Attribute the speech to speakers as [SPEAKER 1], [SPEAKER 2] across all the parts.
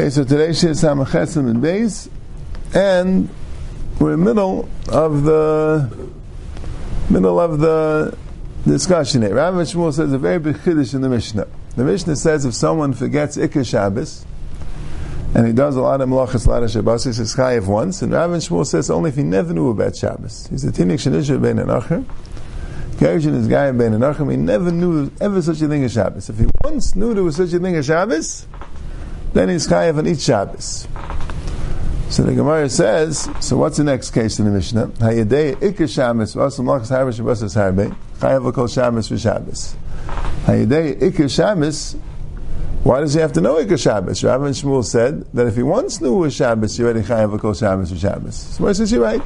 [SPEAKER 1] Okay, so today she is Hamachesim and Beis, and we're in the middle of the middle of the discussion here. Rav Shmuel says a very big chiddush in the Mishnah. The Mishnah says if someone forgets Iker Shabbos, and he does a lot of malachas, a lot of Shabbos, he says chayiv once, and Rav Shmuel says only if he never knew about Shabbos. He's a tinik shenisha ben anachim. Gershon is guy ben anachim. He never knew ever such a thing as Shabbos. If he once knew there was such a thing as Shabbos, then he's chayav on each Shabbos. So the Gemara says, so what's the next case in the Mishnah? Hayadei ikar Shabbos, v'asam lachas harbe Shabbos es harbe, chayav kol Shabbos for Shabbos. Hayadei ikar Shabbos, why does he have to know ikar Shabbos? And Shmuel said that if he once knew was Shabbos, he already chayav kol Shabbos for Shabbos. So where says he right?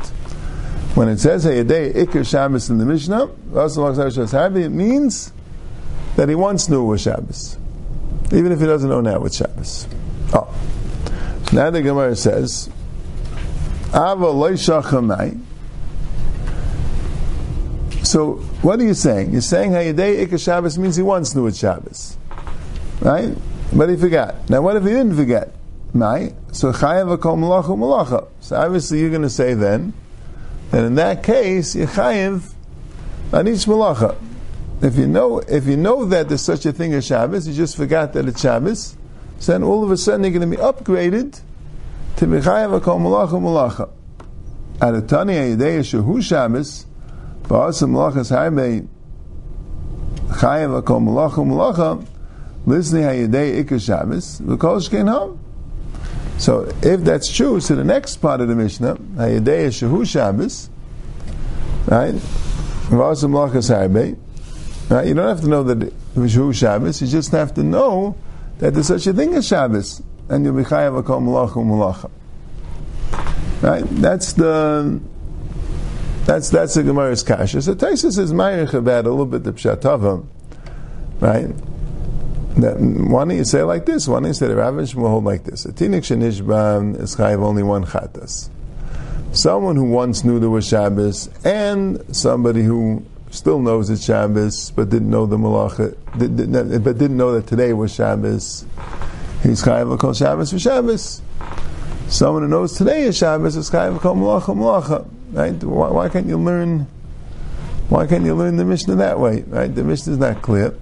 [SPEAKER 1] When it says Hayadei ikar Shabbos in the Mishnah, v'asam lachas harbe Shabbos harbe, it means that he once knew was Shabbos even if he doesn't know now it's Shabbos. Oh. Now the Gemara says, Ava loishachamai. So what are you saying? You're saying Hayadei Ikka Shabbos means he once knew it's Shabbos. Right? But he forgot. Now what if he didn't forget? Mai. So Chayav Akol Malacha. So obviously you're going to say then, that in that case, you Chayav on each Malacha. If you know, if you know that there's such a thing as Shabbos, you just forgot that it's Shabbos, so then all of a sudden you're going to be upgraded to Mechayev Akol Malacha Malacha. Adatani Ayidei Shehu Shabbos, Ba'asam Malachas Harbe Chayev Akol Malacha Malacha, Lizni Hayidei Ikar Shabbos, V'kol Shkein Hom. So if that's true, so the next part of the Mishnah, Hayidei Shehu Shabbos, right? Ba'asam Malachas Harbe, Right? You don't have to know that it was Hu Shabbos. You just have to know that there's such a thing as Shabbos, and you'll be chayav akol malacha malacha. Right? That's the that's that's the Gemara's kasha. So Taisus is ma'irich about a little bit the pshatava, right? That, why don't you say like this? Why don't you say the Rav will hold like this? A tinik shenishban is chayav only one chatas. Someone who once knew there was Shabbos, and somebody who still knows it's Shabbos, but didn't know the malacha, but didn't know that today was Shabbos. He's chayav kol Shabbos for Shabbos. Someone who knows today is Shabbos is chayav kol malacha malacha. Right? Why, why, can't you learn? Why can't you learn the Mishnah that way? Right? The Mishnah is not clear.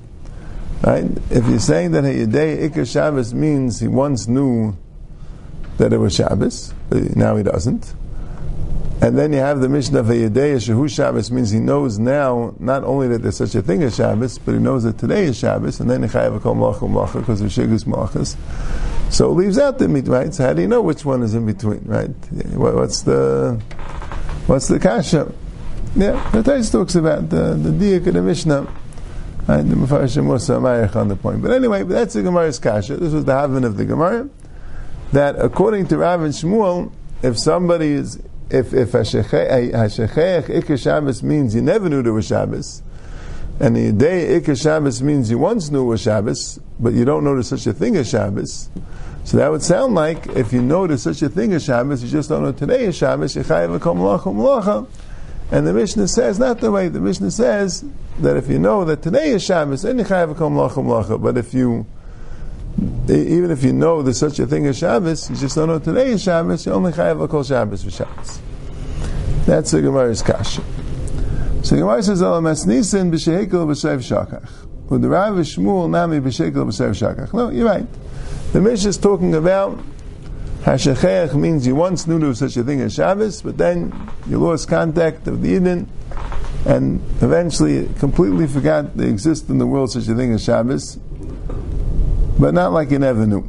[SPEAKER 1] Right? If you're saying that Hayadei Ikar Shabbos means he once knew that it was Shabbos, now he doesn't. And then you have the Mishnah Yedei Shehu Shabbos means he knows now not only that there's such a thing as Shabbos, but he knows that today is Shabbos, and then Chayav Kol Malacha Malacha because of Shigus Malachas. So it leaves out the meat, right? So how do you know which one is in between, right? What's the what's the kasha? Yeah, the Tais talks about the the diak of the Mishnah. Right, the Musa Mayach on the point. But anyway, that's the Gemara's kasha. This was the Havan of the Gemara. That according to Rav and Shmuel, if somebody is if if Hashechech Iker Shabbos means you never knew there was Shabbos, and the day Iker Shabbos means you once knew was Shabbos, but you don't know there's such a thing as Shabbos. So that would sound like if you know there's such a thing as Shabbos, you just don't know today is Shabbos. And the Mishnah says not the way. The Mishnah says that if you know that today is Shabbos, then you But if you even if you know there's such a thing as Shabbos, you just don't know today is Shabbos, you only chayav kol Shabbos for Shabbos. That's the Gemara's kasha. So Gemara says, "Alam esnisin b'shehekel b'sev shakach." With the Rav Shmuel nami b'shehekel b'sev shakach. No, you're right. The Mishnah is talking about Hashechech means you once knew there was such a thing as Shabbos, but then you lost contact of the Eden, and eventually completely forgot there exists in the world such a thing as Shabbos, but not like you never knew.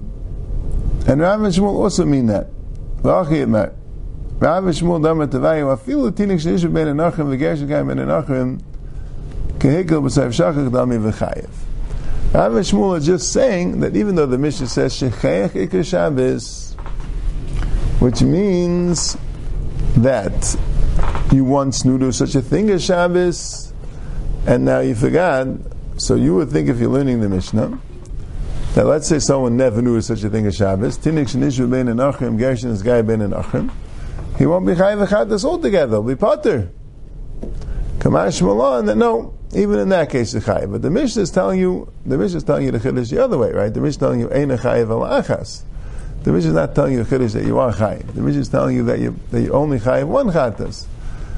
[SPEAKER 1] And Rav Shmuel also mean that. Rav and Shmuel damer tevayu afilu tinik sheishu ben enachim v'gersh gayim ben enachim kehikel b'sayv shachach dami v'chayev. Rav Shmuel are just saying that even though the Mishnah says shechayach ikar Shabbos, which means that you once knew there was such a thing as Shabbos, and now you forgot, so you would think if you're learning the Mishnah, now let's say someone never knew such a thing as Shabbos. Tinik shenishu ben enachim, Gershon is guy ben achim He won't be chayiv echadas altogether. He'll be potter. Kamash Malon, that no, even in that case, it's chayiv. But the Mishnah is telling you, the Mishnah is telling you the chiddush the other way, right? The Mishnah is telling you ein chayiv al achas. The Mishnah is not telling you Chiddush that you are chayiv. The Mishnah is telling you that you that you only chayiv one chatas.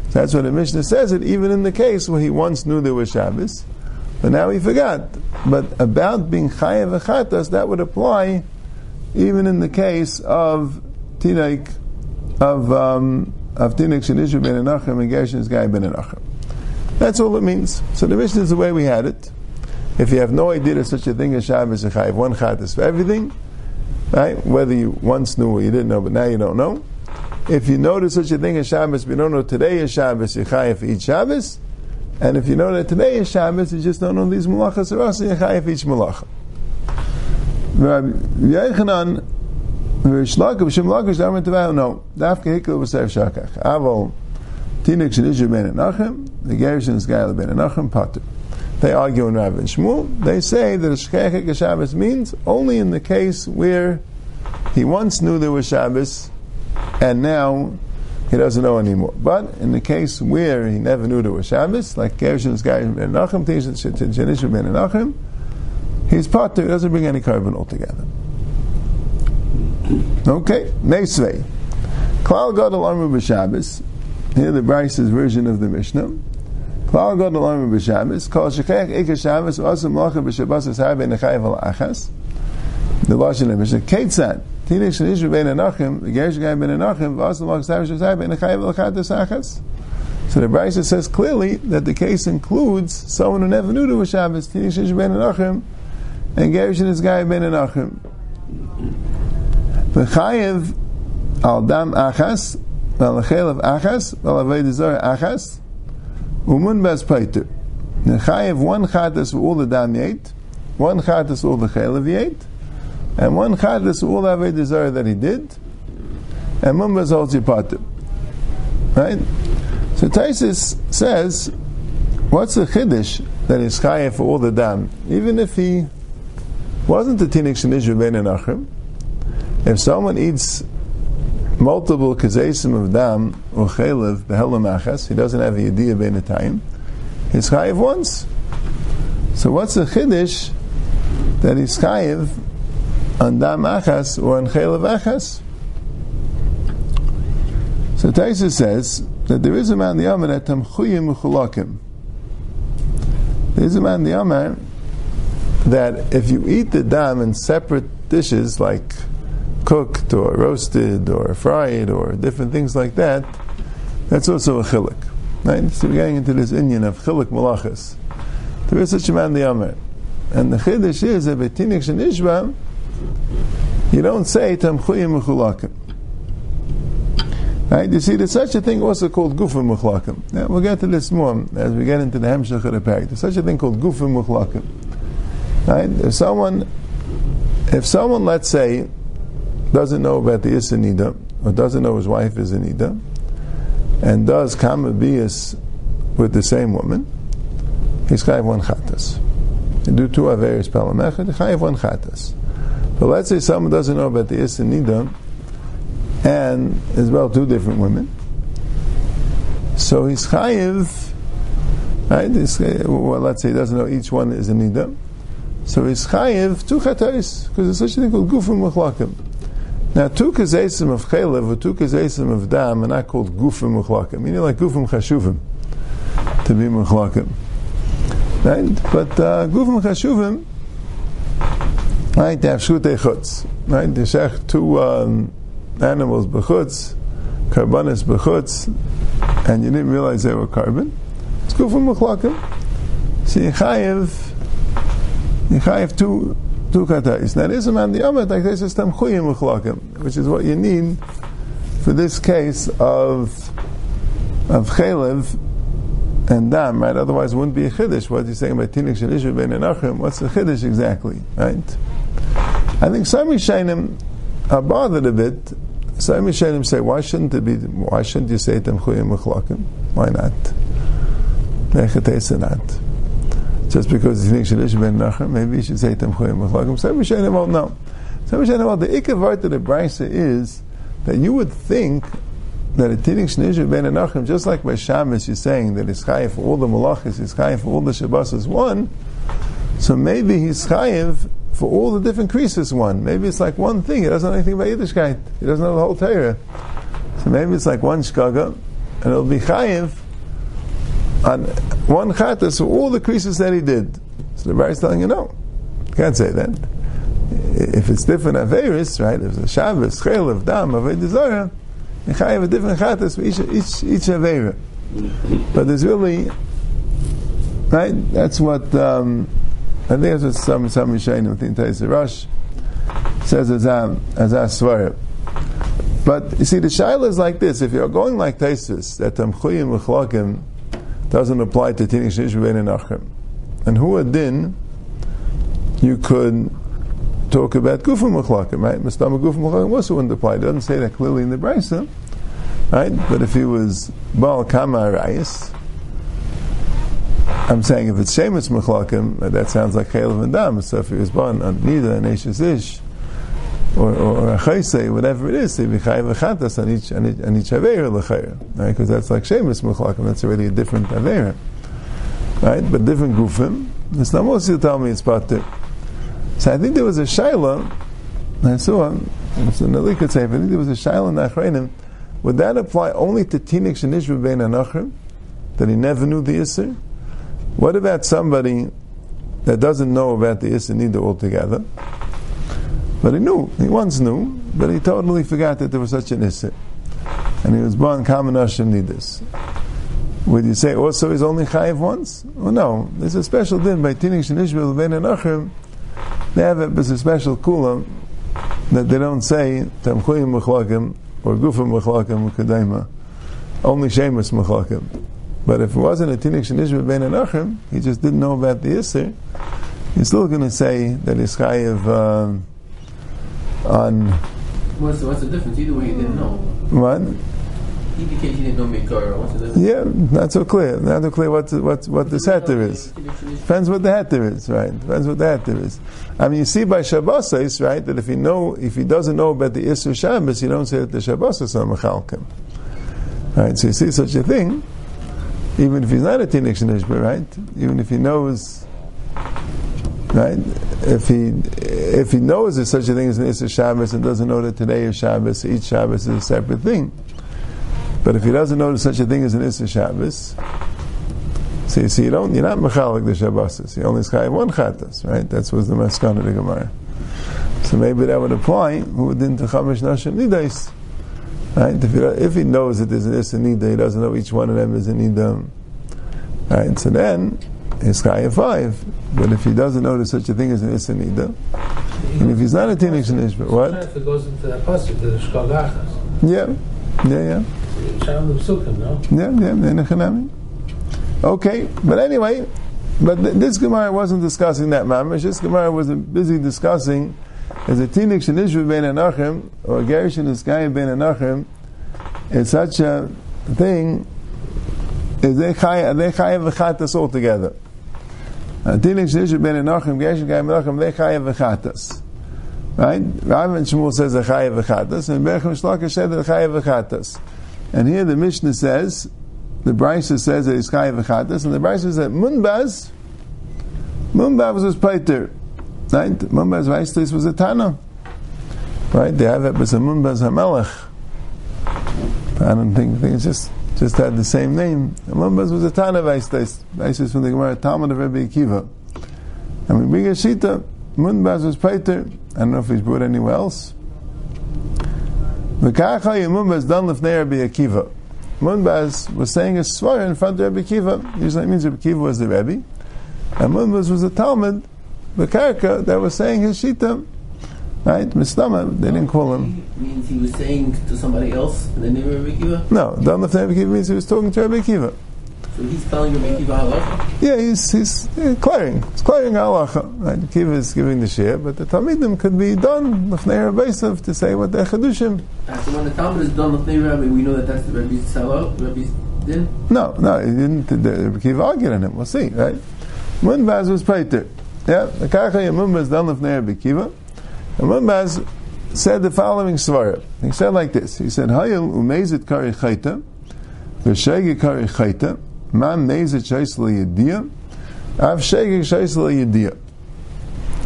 [SPEAKER 1] So that's what the Mishnah says it, even in the case where he once knew there was Shabbos, but now he forgot. But about being chayiv chatas, that would apply even in the case of tinek of um, of tinek shenishu ben Enachim and Gershon's guy ben Enachim. That's all it means. So the Mishnah is the way we had it. If you have no idea there's such a thing as Shabbos, you have one chatas for everything, right? Whether you once knew or you didn't know, but now you don't know. If you know there's such a thing as Shabbos, but you don't know today is Shabbos, you chayiv for each Shabbos. And if you know that today is Shabbos, you just don't know these malachas are also, for each malacha. Rabbi Yechanan, V'shlaka b'shem lakish damer tevah no. Dafke hikel b'sev shakach. Avol tinik shenishu ben enachim. The gershon is gael ben enachim pater. They argue in Rav and Shmuel. They say that shkechek Shabbos means only in the case where he once knew there was Shabbos and now he doesn't know anymore. But in the case where he never knew there was Shabbos, like Gershon is gael ben enachim, shenishu ben he's pater. He doesn't bring any korban altogether. Okay, Meisvei. Klal Gadol Amru B'Shabbos. Here the Brisa's version of the Mishnah. Klal Gadol Amru B'Shabbos. Kol Shechech Ika Shabbos Osam Lacha B'Shabbos Es Har Ben Nechayev Al Achas. The Lashon of Mishnah. Ketzad. Tinei Shanishu Ben Anachim. The Gerish Guy Ben Anachim. V'Osam Lacha Shabbos Es Har Ben Nechayev Al Chatas Achas. So the Brisa says clearly that the case includes someone who never knew there was Shabbos. Tinei Shanishu Ben Anachim. And Gerish is Guy Ben Anachim. V'chayev al dam achas, al of achas, al aved zor achas, umun bas paiter. Nechayev one chatas for all the dam yait, one chatas for all the chaylev yait, and one for all the aved zor that he did, and mun bas holds pater. Right? So Taisis says, what's the chiddush that is chayev for all the dam, even if he wasn't a tinik shenishu ben enachim, if someone eats multiple kazesim of dam or chaylev behelam he doesn't have a yediyah bein time, he's chayiv once. So what's the chiddush that he's on dam achas or on chaylev achas? So Taisa says that there is a man the Yamar that tamchuyim uchulakim. There is a man the that if you eat the dam in separate dishes like cooked or roasted or fried or different things like that, that's also a chilik. Right? So we're getting into this Indian of chilik malachas. There is such a man the Yamar. And the chiddush is that betinik shenishba, you don't say tamchuyim mechulakim. Right? You see, there's such a thing also called gufim mechlakim. Now, we'll get to this more as we get into the hemshach of the parak. There's such a thing called gufim mechlakim. Right? If someone, if someone, let's say, doesn't know about the Isanida, or doesn't know his wife is Anida, and does Kamabias with the same woman, he's Chayiv one Chatas. You do two Averis Palamechad, Chayiv one Chatas. But let's say someone doesn't know about the Isanida, and is well two different women, so he's Chayiv, right? He's, well, let's say he doesn't know each one is Anida. So he's chayiv two chatais because there's such a thing called gufim machlakim. Now, two kazesim of chaylev or two kazesim of dam are not called gufim muchlakim. Meaning like gufim chashuvim to be muchlakim. Right? But uh, gufim chashuvim, right, they have shutei chutz. Right? They shech two um, animals bechutz, karbanis bechutz, and you didn't realize they were korban. It's gufim muchlakim. So you chayiv, you chayiv two two katais. Now, there's a man the Omet like this is tamchuyim uchlakim, which is what you need for this case of of chaylev and dam, right? Otherwise, it wouldn't be a chiddush. What he's saying about tinik shelishu ben enachim? What's the chiddush exactly, right? I think some Yishayim are bothered a bit. Some Yishayim say, why shouldn't it be? Why shouldn't you say tamchuyim uchlakim? Why not? not just because he thinks Shalish ben Nachem, maybe he should say Tamchoyim Machlagim. So Mishanim won't know. So Mishanim the Ikkav Vart of the Brisa is that you would think that a Tinik Shnizh ben Nachem, just like by Shabbos you're saying that he's chayiv for all the malachis, he's chayiv for all the Shabbos is one, so maybe he's chayiv for all the different creases one. Maybe it's like one thing. He doesn't know anything about Yiddishkeit. He doesn't know the whole Torah. So maybe it's like one shkaga, and it'll be chayiv on one chatas for all the creases that he did. So the Bar is telling you no. You can't say that. If it's different Averis, right, if it's a Shabbos, of Dam, Aved Zara, you have a different chatas for each, each, each. But there's really, right, that's what, um, I think that's what some, some Yishayim think Tais Rush says as a, as a. But you see, the shaila is like this: if you're going like Taisus, that Tamchuyim Mechlakim doesn't apply to Tinik Shnish and Achim, and who din, you could talk about Gufim Mechlakim, right? Mistama Gufim Mechlakim also wouldn't apply. It doesn't say that clearly in the Brisa, right? But if he was Baal Kama Arayis, I'm saying if it's Shemus Mechlakim, that sounds like Chaylev and Dam. So if he was born on uh, Nida and Eshes Ish, or, or, a chaysei, whatever it is, they be chayiv v'chatas on each on each, on each l'chayra, right? Because that's like shemus muchlakim. That's already a different avera, right? But different gufim. It's not most you tell me it's pater. So I think there was a shaila. I saw it's an alikot say. I think there was a shaila in Achreinim. Would that apply only to tinik shenishva bein anachrim that he never knew the isser? What about somebody that doesn't know about the neither altogether? But he knew, he once knew, but he totally forgot that there was such an Isser. And he was born common Hashem Nidus. Would you say also he's only Chayiv once? Well, no. There's a special din by Tinish and Ishmael Ben and Achim. They have a, there's a special kulam that they don't say Tamchuyim Mechlakim or Gufim Mechlakim Kedema. Only Shemus Mechlakim. But if it wasn't a Tinish and Ishmael Ben and Achim, he just didn't know about the Isser, he's still going to say that he's Chayiv. Um, on.
[SPEAKER 2] What's the, what's the difference? Either way, he didn't know.
[SPEAKER 1] What?
[SPEAKER 2] Either case, you didn't know Mikar. What's the difference?
[SPEAKER 1] Yeah, not so clear. Not so clear what what what the heter is. Depends what the heter is, right? Depends what the heter is. I mean, you see by Shabbos, right, that if he know if he doesn't know about the Isser Shabbos, you don't say that the Shabbos is on Mechalkim. Right, so you see such a thing, even if he's not a Tinik Shnishba, right? Even if he knows right? If he if he knows there's such a thing as an Issa Shabbos and doesn't know that today is Shabbos, each Shabbos is a separate thing. But if he doesn't know there's such a thing as an Issa Shabbos, so you see, you don't, you're not mechalik the Shabbos. You only sky one chatas, right? That's was the maskana of the Gemara. So maybe that would apply. Who didn't chamish nashim nidais, right? If he, if he knows that there's an issa nida, he doesn't know each one of them is a nida. Right? So then is Chaya 5. But if he doesn't know there's such a thing as an Isanida, and if he's not a Tinnik Shanishba, what?
[SPEAKER 3] If it goes into that pasuk, the Shkal
[SPEAKER 1] Yeah, yeah, yeah. Yeah, yeah, Okay, but anyway, but th- this Gemara wasn't discussing that mamish. This Gemara was busy discussing as a tinik shenishvu ben anachim or gerish and iskayim ben anachim is such a thing. Is they chayav v'chatas all together. Dinik Shnishu ben Enochim, Geshem Gayim Enochim, they chayav v'chatas. Right? Rav and Shmuel says they chayav v'chatas, and Berachim Shloka said they chayav v'chatas. And here the Mishnah says, the Brisa says that it's chayav v'chatas, and the Brisa says that Munbaz, Munbaz was Peter. Right? Munbaz Vaistis was a Tana. Right? They have it, it's a Munbaz HaMelech. I don't think, I it's just just had the same name. Mumbaz was a Tana Vaistais. Vaistais from the Gemara Talmud of Rabbi Akiva. We bring a Shita, Munbaz was Peter. I don't know if he's brought anywhere else. V'kacha Munbaz done lefnei Rabbi Akiva. Munbaz was saying a svar in front of Rabbi Akiva. Usually it means Rabbi Akiva was the Rebbe. And Munbaz was a Talmud, V'karka, that was saying his Shita. Right? Mistama, they didn't call him.
[SPEAKER 2] Means he was saying to somebody else in the name of Rabbi Kiva?
[SPEAKER 1] No, Don of Rabbi Kiva means he was talking to Rabbi Kiva.
[SPEAKER 2] So he's telling Rabbi Kiva halacha?
[SPEAKER 1] Yeah, he's, he's yeah, clearing. He's clearing halacha. Right? Kiva is giving the share, but the Talmidim could be done Neir Beisav to say what they're Chedushim.
[SPEAKER 2] Ah, so when the Talmud is done Neir Rabbi, we know that that's the Rabbi's sellout, Rabbi's din?
[SPEAKER 1] No, no, he didn't. The, Rabbi Kiva argued on him. We'll see, right? Munbaz was paid Peter. Yeah, the Karcha Yamum is done Neir Rabbi Kiva. And said the following svara. He said like this. He said, "Hayil umezit kari chayta, v'shegi kari chayta, man mezit shayis yediyah, av shegi shayis yediyah."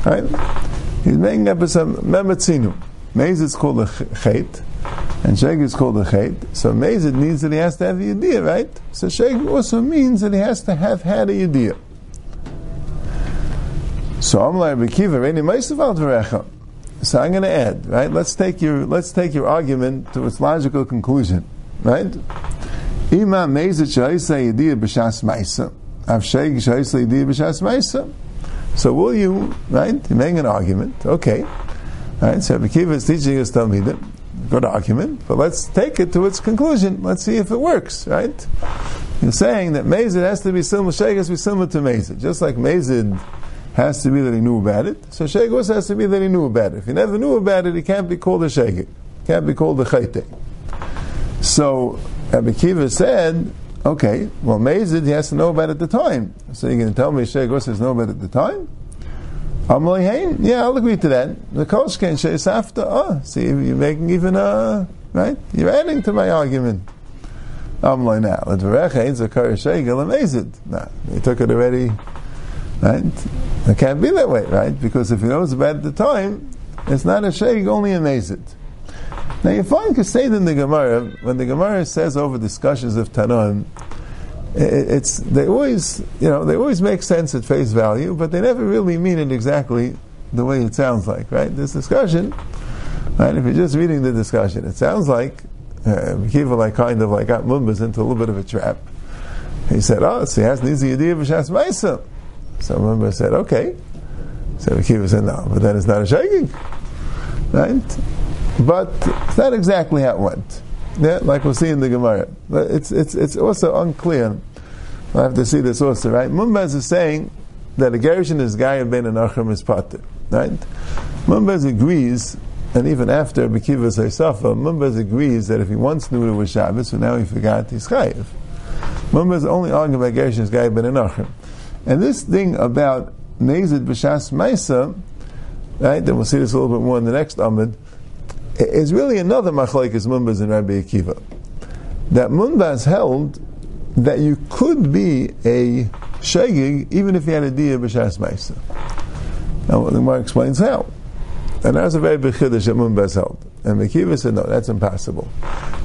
[SPEAKER 1] Right? He's making up some mematzinu. Mezid is called a chait, and Sheg is called a chait. So Mezid means that he has to have a yediyah, right? So Sheg also means that he has to have had a yediyah. So Amlai Rekiva, Reini. So I'm going to add, right? Let's take your let's take your argument to its logical conclusion, right? Ima Mezid. So will you, right? You're making an argument, okay. Right, so Rekiva is teaching us Talmidim. Good argument, but let's take it to its conclusion. Let's see if it works, right? You're saying that Mazid has to be similar, Sheg has to be similar to Mazid. Just like Mazid has to be that he knew about it, so Sheg also has to be that he knew about it. If he never knew about it, he can't be called a Sheg. Can't be called a Chayte. So, Rabbi Kiva said, okay, well, Mazid, he has to know about it at the time. So you're going to tell me Sheg also has know about it at the time? Amalei yeah, I'll agree to that. The Kosh can say it's after. Oh, see, you're making even a right. You're adding to my argument. Now. A Shegel amazed. Nah, he took it already. Right? It can't be that way, right? Because if he knows about the time, it's not a Sheg, only amazed. Now you find Kased in the Gemara, when the Gemara says over discussions of Tanon, it's they always you know they always make sense at face value, but they never really mean it exactly the way it sounds like. Right? This discussion, right? If you're just reading the discussion, it sounds like uh, like kind of like got Mumbas into a little bit of a trap. He said, "Oh, so he has an easy idea of Shas Maisa." So Mumba said, "Okay." So Kiva said, "No, but then it's not a shaking, right?" But it's not exactly how it went. Yeah, like we'll see in the Gemara. But it's, it's, it's also unclear. I have to see this also, right? Mumbaz is saying that a Gershon is Gaya ben Anachim is Pater, right? Mumbaz agrees, and even after Bekiva Saisafa, Mumbaz agrees that if he once knew it was Shabbos, so now he forgot, he's Chayiv. Mumbaz only arguing about Gershon is Gaya ben Anachim. And this thing about Nezid B'Shas Maisa, right, and we'll see this a little bit more in the next Amid, is really another machlekes Munbaz and Rabbi Akiva. That Munbaz held that you could be a shegig even if you had a dia b'shas ma'isa. Now the Gemara explains how. And that's a very big chiddush that Munbaz held. And Mekiva said, no, that's impossible.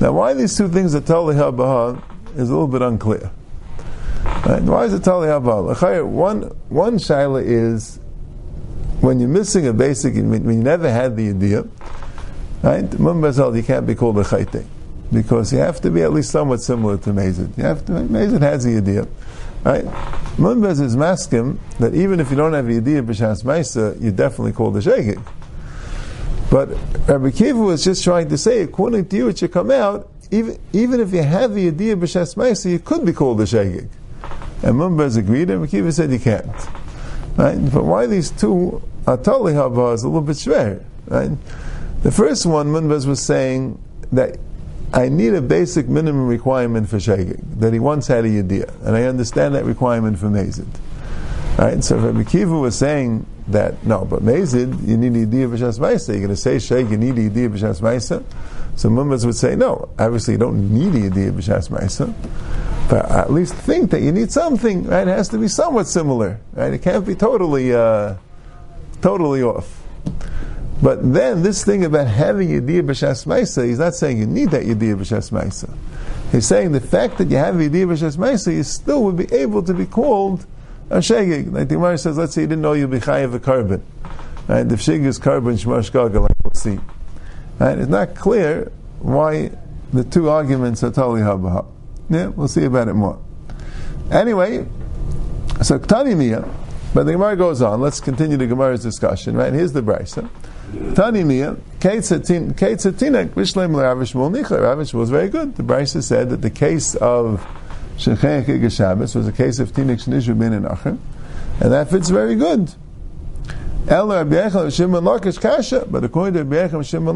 [SPEAKER 1] Now why these two things are totally habaha is a little bit unclear. Right? Why is it totally habaha? One, one shaila is when you're missing a basic, when you never had the idea, Right? Mumbazal, you can't be called a chayte. Because you have to be at least somewhat similar to Mazid. You have to, Mazid has the idea. Right? Mumbaz is maskim that even if you don't have the idea of b'shas ma'isa, you definitely call the shegig. But Rabbi Kiva was just trying to say, according to you, it should come out, even, even if you have the idea of b'shas ma'isa, you could be called a shegig. And Mumbaz agreed, and Rabbi said you can't. Right? But why these two are totally haba is a little bit schwer. Right? The first one, Munbaz was saying that I need a basic minimum requirement for shagig, that he once had a yediyah, and I understand that requirement for Mazid. Right? So Rabbi Kiva was saying that, no, but Mazid, you need a yediyah b'shas ma'isa. You're going to say shag, you need a yediyah b'shas ma'isa? So Munbaz would say, no, obviously you don't need a yediyah b'shas ma'isa, but at least think that you need something, right? It has to be somewhat similar, right? It can't be totally, uh, totally off. But then this thing about having Yediyah B'Shas Maisa, he's not saying you need that Yediyah B'Shas Maisa. He's saying the fact that you have Yediyah B'Shas Maisa, you still would be able to be called a Shegig. Like the Gemara says, let's say you didn't know you'd be Chayav a korban. Right? The Shig is korban, Shmosh Gaga, like we'll see. Right? It's not clear why the two arguments are totally habaha. Yeah, we'll see about it more. Anyway, so Ktanimiyah, but the Gemara goes on. Let's continue the Gemara's discussion. Right? Here's the brisa. Tanimia, Ketzatinek, Vishlem Rav Shmuel Nicha. Rav was very good. The Brisa said that the case of Shechayach Shabbos was a case of Tinek Shnishu bin and and that fits very good. But according to Rabbi Yechon Shimon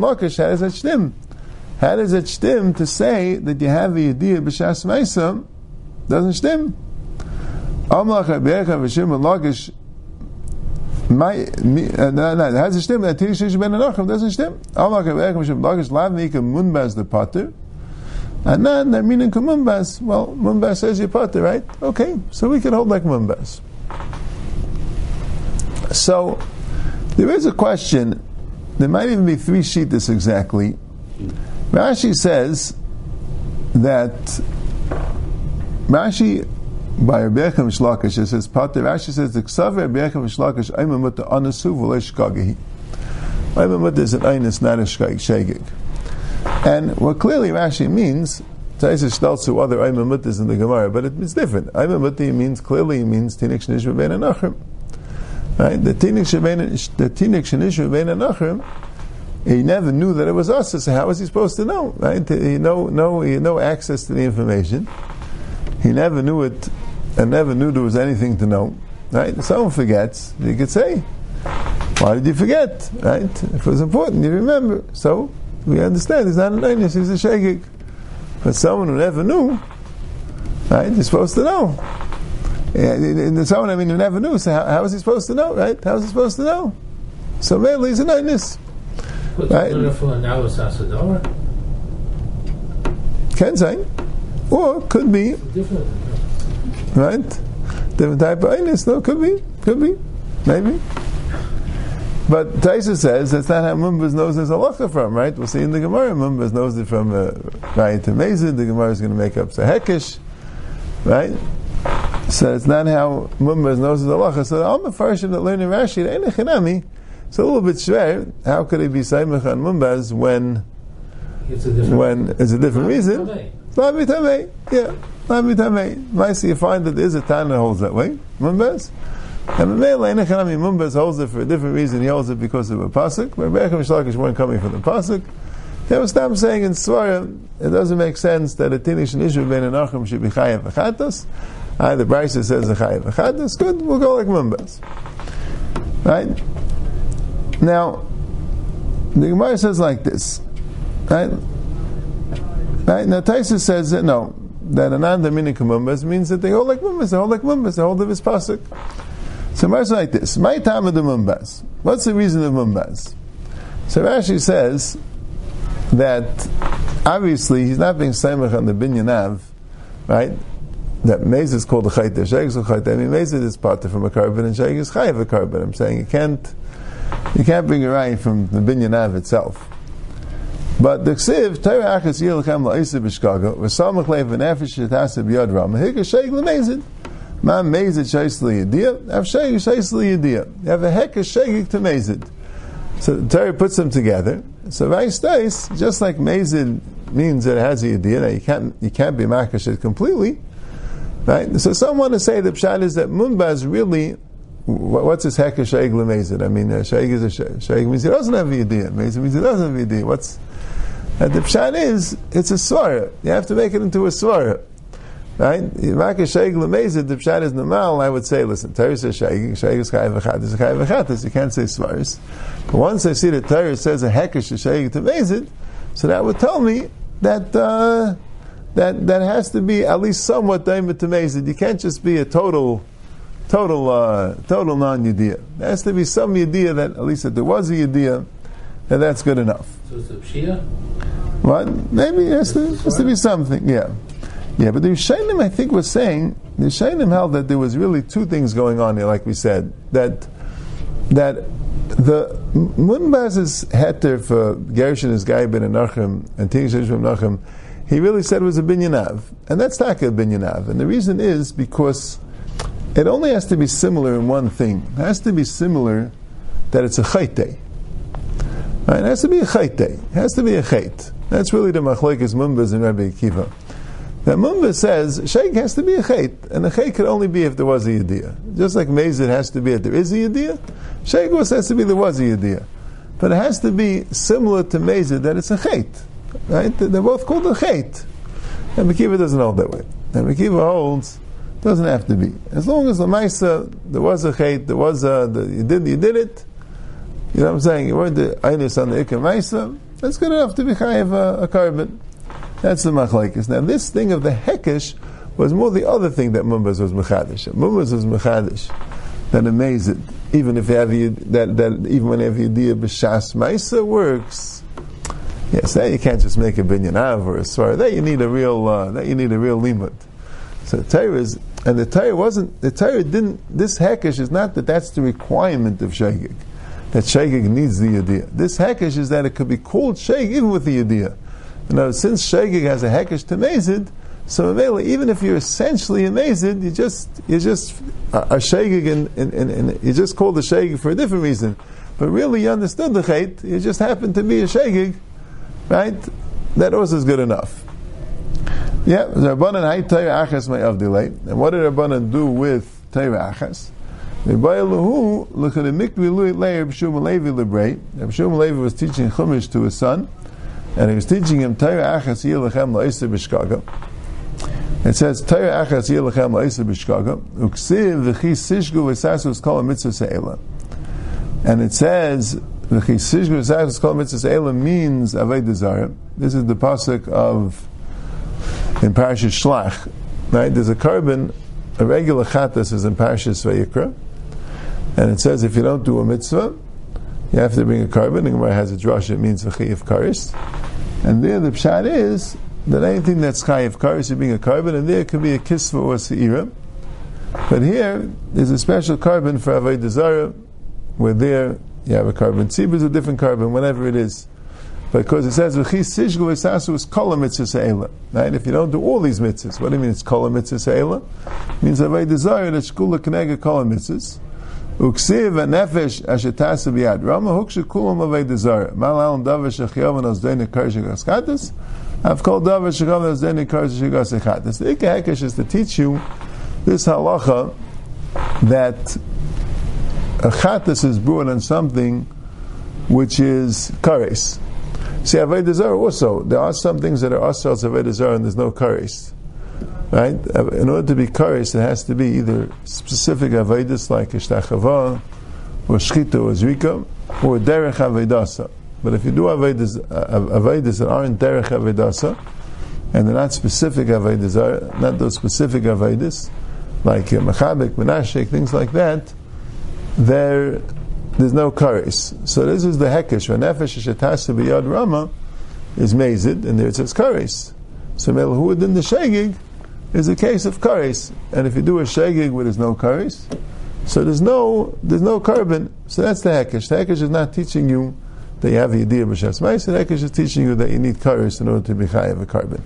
[SPEAKER 1] Lakish, does it shtim? How does it shtim to say that you have a Yediyah b'Shas Meisam? Doesn't shtim. Amlach Rabbi Yechon Shimon Lakish my nein has a stimmt der tisch ist ben noch das ist stimmt aber wir haben schon lagisch lav nik munbas the potter and then the meaning of munbas well Mumbas says you potter right okay so we can hold like Mumbas. so There is a question. There might even be three sheetas exactly. Rashi says that Rashi by Rabbi Yechim Shlakish, it says Pater. Rashi says the Ksav Rabbi Yechim Shlakish Aimamut the Anasu v'le Shkagehi. Aimamut is an Einis, not a Shegig. And what clearly Rashi means Taisa Shtelzu other Aimamutas in the Gemara, but it, it's different. Aimamuti means clearly means Tinik Shenish Bein Anachrim. Right? The Tinik Shenish the Tinik Shenish Bein Anachrim. He never knew that it was us. So how was he supposed to know? Right? He no no he had no access to the information. He never knew it, and never knew there was anything to know. Right? Someone forgets, you could say, "Why did you forget?" Right? If it was important, you remember. So we understand. He's not an Einis, he's a Shegig. But someone who never knew, right, is supposed to know. And someone, I mean, who never knew, so how, was he supposed to know, right? How was he supposed to know? So mainly he's an eyedness.
[SPEAKER 3] Right? now it's Asadora.
[SPEAKER 1] Can say. Or could be.
[SPEAKER 3] Different.
[SPEAKER 1] Right? Different type of eyedness, no, could be. Could be. Maybe. But Taisa says that's not how Mumbas knows his halacha from, right? We'll see in the Gemara, Mumbas knows it from uh, Raya to Mezid, the Gemara is going to make up Sahekish, right? So it's not how Mumbas knows his halacha. So all the Farshim that learn in Rashi, Einechinami, it's a little bit schwer. How could it be Saimach on Mumbas when
[SPEAKER 3] It's a different.
[SPEAKER 1] when it's a different reason? Tamei, yeah, Lavi Tamei. Nice, you find that there is a Tana that holds that way, Mumbas. And the Mamela Enechanami Mumbas holds it for a different reason. He holds it because of a pasuk. Berachim Shlakish weren't coming from the pasuk. They was stop saying in Svara, it doesn't make sense that a tinish and ishu ben anachim should be chayav v'chatos. Uh, the Brisa says a chayav v'chatos. Good, we'll go like Mumbas. Right? Now, the Gemara says like this. Right? Right? Now Taisa says that no, that ananda minik Mumbas means that they hold like Mumbas, they hold like Mumbas, they hold of his pasuk. So Rashi like this: My time of the mumbas. What's the reason of mumbas? So Rashi says that obviously he's not being samech on the binyanav, right? That mez is called a chayte, sheik is a chayte. I mean, mez is part from a korban, and sheik is chayav a korban. I'm saying you can't, you can't bring a right from the binyanav itself. But the ksiv Torah achas yilchem la'isa b'shkaga v'samach leiv v'nefesh shetasa b'yad ram hika sheik l'mezid. Ma mezid shaisli yediyah, have shegig shaisli yediyah. You have a heck of shegig to mezid. So the Torah puts them together. So vice stays, just like mezid means that it has a yediyah, that you can't, you can't be makashit completely, right? So some want to say the pshat is that munbaz really, what's his heck of shegig lemezid? I mean, uh, shegig is a means he doesn't have a yediyah. Mezid means he doesn't have a yediyah. What's, and the pshat is, it's a svara. You have to make it into a svara. Right? Shaygl Lemezid, the Pshat is Namal, I would say, listen, Torah says Shaygl, Shaygl is Chayav Echad, is Chayav Echad, you can't say Svaris. But once I see that Torah says a Hekesh is Shaygl to Mezid, so that would tell me that, uh, that, that has to be at least somewhat Daimah to Mezid. You can't just be a total, total, uh, total non-Yediyah. There has to be some Yediyah that, at least that there was a Yediyah, and that's good enough.
[SPEAKER 3] So it's a Pshia?
[SPEAKER 1] What? Maybe it has to, has to be something, yeah. Yeah, but the Rishonim, I think, was saying the Rishonim held that there was really two things going on here, like we said that that the Munbaz's heter for Gershon is Gai ben Anachim and Tigsh ben Nachim, he really said was a binyanav, and that's taka binyanav, and the reason is because it only has to be similar in one thing. It has to be similar that it's a chayte. Right? It has to be a chayte. It has to be a chayt. That's really the machlekes mumbas and Rabbi Akiva. That Mumba says sheikh has to be a chait, and a chait could only be if there was a yediyah. Just like Mezid has to be if there is a yediyah, sheikh was has to be there was a yediyah. But it has to be similar to Mezid that it's a chait. Right? They're both called a chait. And Mekiva doesn't hold that way. And Mekiva holds doesn't have to be. As long as the Maisa, there was a chait, there was a, the, you did you did it, you know what I'm saying? You weren't the Einis on the Ikka Maisa, that's good enough to be chayiv a, a korban. That's the machlekes. Now, this thing of the hekesh was more the other thing that Mumbas was mechadish. Mumbas was mechadish. That it. Even if you have that, that even when you have yediyah b'shas ma'isa works. Yes, that you can't just make a binyan av or a swar. That you need a real. Uh, that you need a real limit. So Torah is, and the Torah wasn't. The Torah didn't. This hekesh is not that. That's the requirement of shegig. that shegig needs the yediyah. This hekesh is that it could be called sheg even with the. You know, since shegig has a hekesh to mezid, so even if you're essentially amazed, you just you just a, a shegig and, and, and, and, you just called the shegig for a different reason. But really you understood the chait, you just happened to be a shegig, right? That also is good enough. Yeah, Rabbanan hay Torah achas may avdilay. And what did Rabbanan do with Torah achas? The Lahu, look at the mikvi lui lei Reb Shmuel Levi lebrei. Reb Shmuel Levi was teaching Chumash to his son, and he was teaching him Torah achas yilachem. It says Torah achas yilachem la'isa b'shkaga. Uksiv v'chi sishgu v'sasus kol mitzvah se'ela. And it says v'chi sishgu v'sasus kol mitzvah se'ela means avay desire. This is the pasuk of in Parashas Shlach. Right? There's a korban, a regular chatas is in Parashas Vayikra. And it says if you don't do a mitzvah, you have to bring a korban. The Gemara has a drush, it means v'chiv karis. And there the pshat is that anything that's chayiv karis, you bring a korban, and there could be a kisva or a seira. But here, there's a special korban for Avodah Zarah, where there you have a korban. Tzibah is a different korban, whatever it is. Because it says. Right? If you don't do all these mitzvahs, what do you mean it's kol mitzvah se'ela? It means avodah desire that shkula kenega kol mitzvahs. Uksiv nefesh ashetasa biyad rama huksha kulam avodah desire. Malal davar shechiyov and ozdei nekar shegaskatis. I've called davar shechiyov and ozdei nekar shegaskatis. The ikka hekesh is to teach you this halacha that a chatas is brewed on something which is kares. See, Avodah also, there are some things that are asals Avodah Zarah and there's no kares. Right? In order to be kares, it has to be either specific Avodas like Ishtachava, or Shchita, or Zrika, or Derech Avedasa. But if you do Avodas, Avodas that aren't Derech Avedasa, and they're not specific Zarah, not those specific Avodas, like uh, Machabik, things like that, they're there's no kares. So this is the hekesh. When nefesh shetasa b'yad rama is mazid, and there it says kares. So melhu within the shegig is a case of kares. And if you do a shegig where there's no kares, so there's no there's no korban. So that's the hekesh. The hekesh is not teaching you that you have the idea of b'shas ma'is. The hekesh is teaching you that you need kares in order to be chayav a korban.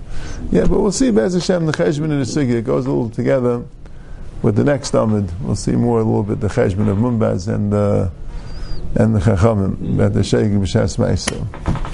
[SPEAKER 1] Yeah, but we'll see Bez Hashem the cheshbon and the sugi. It goes a little together with the next amid. We'll see more a little bit the cheshbon of Mumbaz and. Uh, and the Chachamim, that the Sheikh B'Shas Ma'isa.